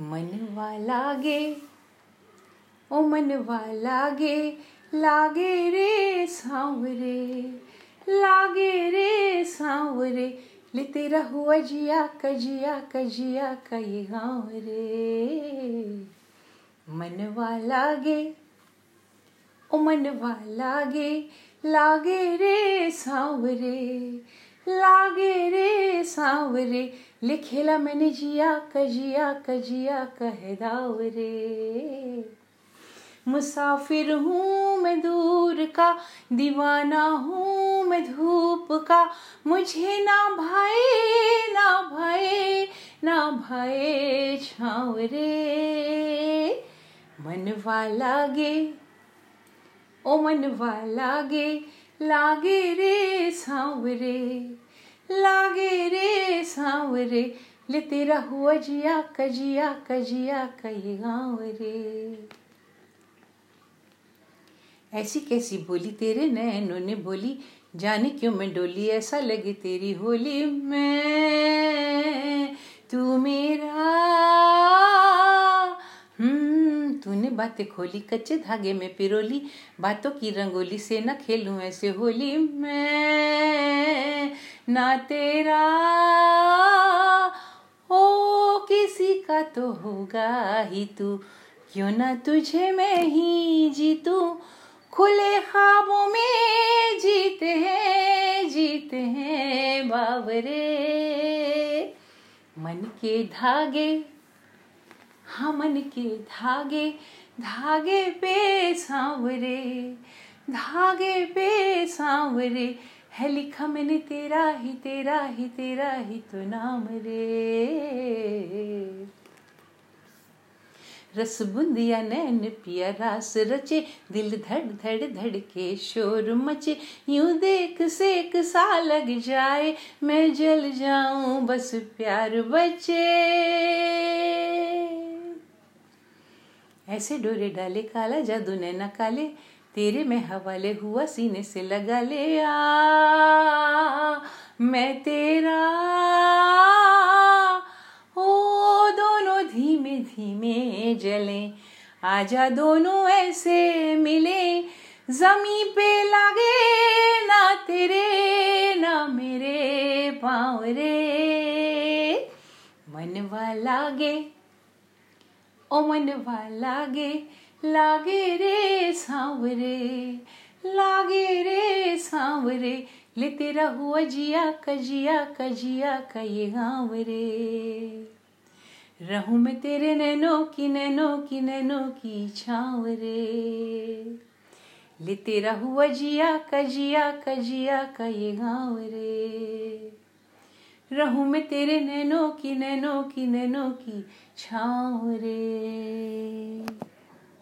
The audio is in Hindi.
मनवा लागे ओ मनवा लागे लागे रे सांवरे, लागे रे सांवरे ले तेरा हुआ जिया कजिया कजिया, कई गाँव रे। मनवा लागे ओ मनवा लागे लागे रे सांवरे लागे रे सांवरे, लिखेला मैंने जिया कजिया कजिया कह दाव रे मुसाफिर हूँ मैं दूर का, दीवाना हूँ मैं धूप का। मुझे ना भाई ना भाई ना भाए छाव रे मनवा लागे, ओ मनवा लागे लागे रे सांवरे, लागे रे सांवरे ले तेरा हुआ जिया कजिया कजिया कई गाँव रे ऐसी कैसी बोली तेरे नैनों ने बोली, जाने क्यों मैं डोली ऐसा लगे तेरी होली में? तू मेरा बातें खोली, कच्चे धागे में पिरोली, बातों की रंगोली से न खेलूं ऐसे होली में। ना तेरा, ओ किसी का तो होगा ही तू। क्यों ना तुझे मैं ही जीतू? खुले ख्वाबों में जीते हैं जीते हैं बाबरे मन के धागे हाँ मन के धागे धागे पे सांवरे, धागे पे सांवरे, है लिखा मैंने तेरा ही तेरा ही तेरा ही तो नाम रे। रस बुंदिया नैन पिया रास रचे, दिल धड़ धड़ धड़ के शोर मचे। यूँ देख सेक सा लग जाए, मैं जल जाऊँ बस प्यार बचे। ऐसे डोरे डाले काला जादू नैना काले, तेरे में हवाले हुआ सीने से लगा ले आ। मैं तेरा। ओ, दोनों धीमे धीमे जले, आजा दोनों ऐसे मिले। जमी पे लगे ना तेरे, ना मेरे पाँव रे। मनवा लागे ओ मनवा लागे लागे रे सांवरे, लागे रे सांवरे ले तेरा हुआ जिया कजिया कजिया का ये गाँव रे रहूँ मैं तेरे नैनों की नैनों की नैनों की छाँव रे ले तेरा हुआ जिया कजिया कजिया का ये गाँव रे रहूँ मैं तेरे नैनों की नैनों की नैनों की छाँव रे।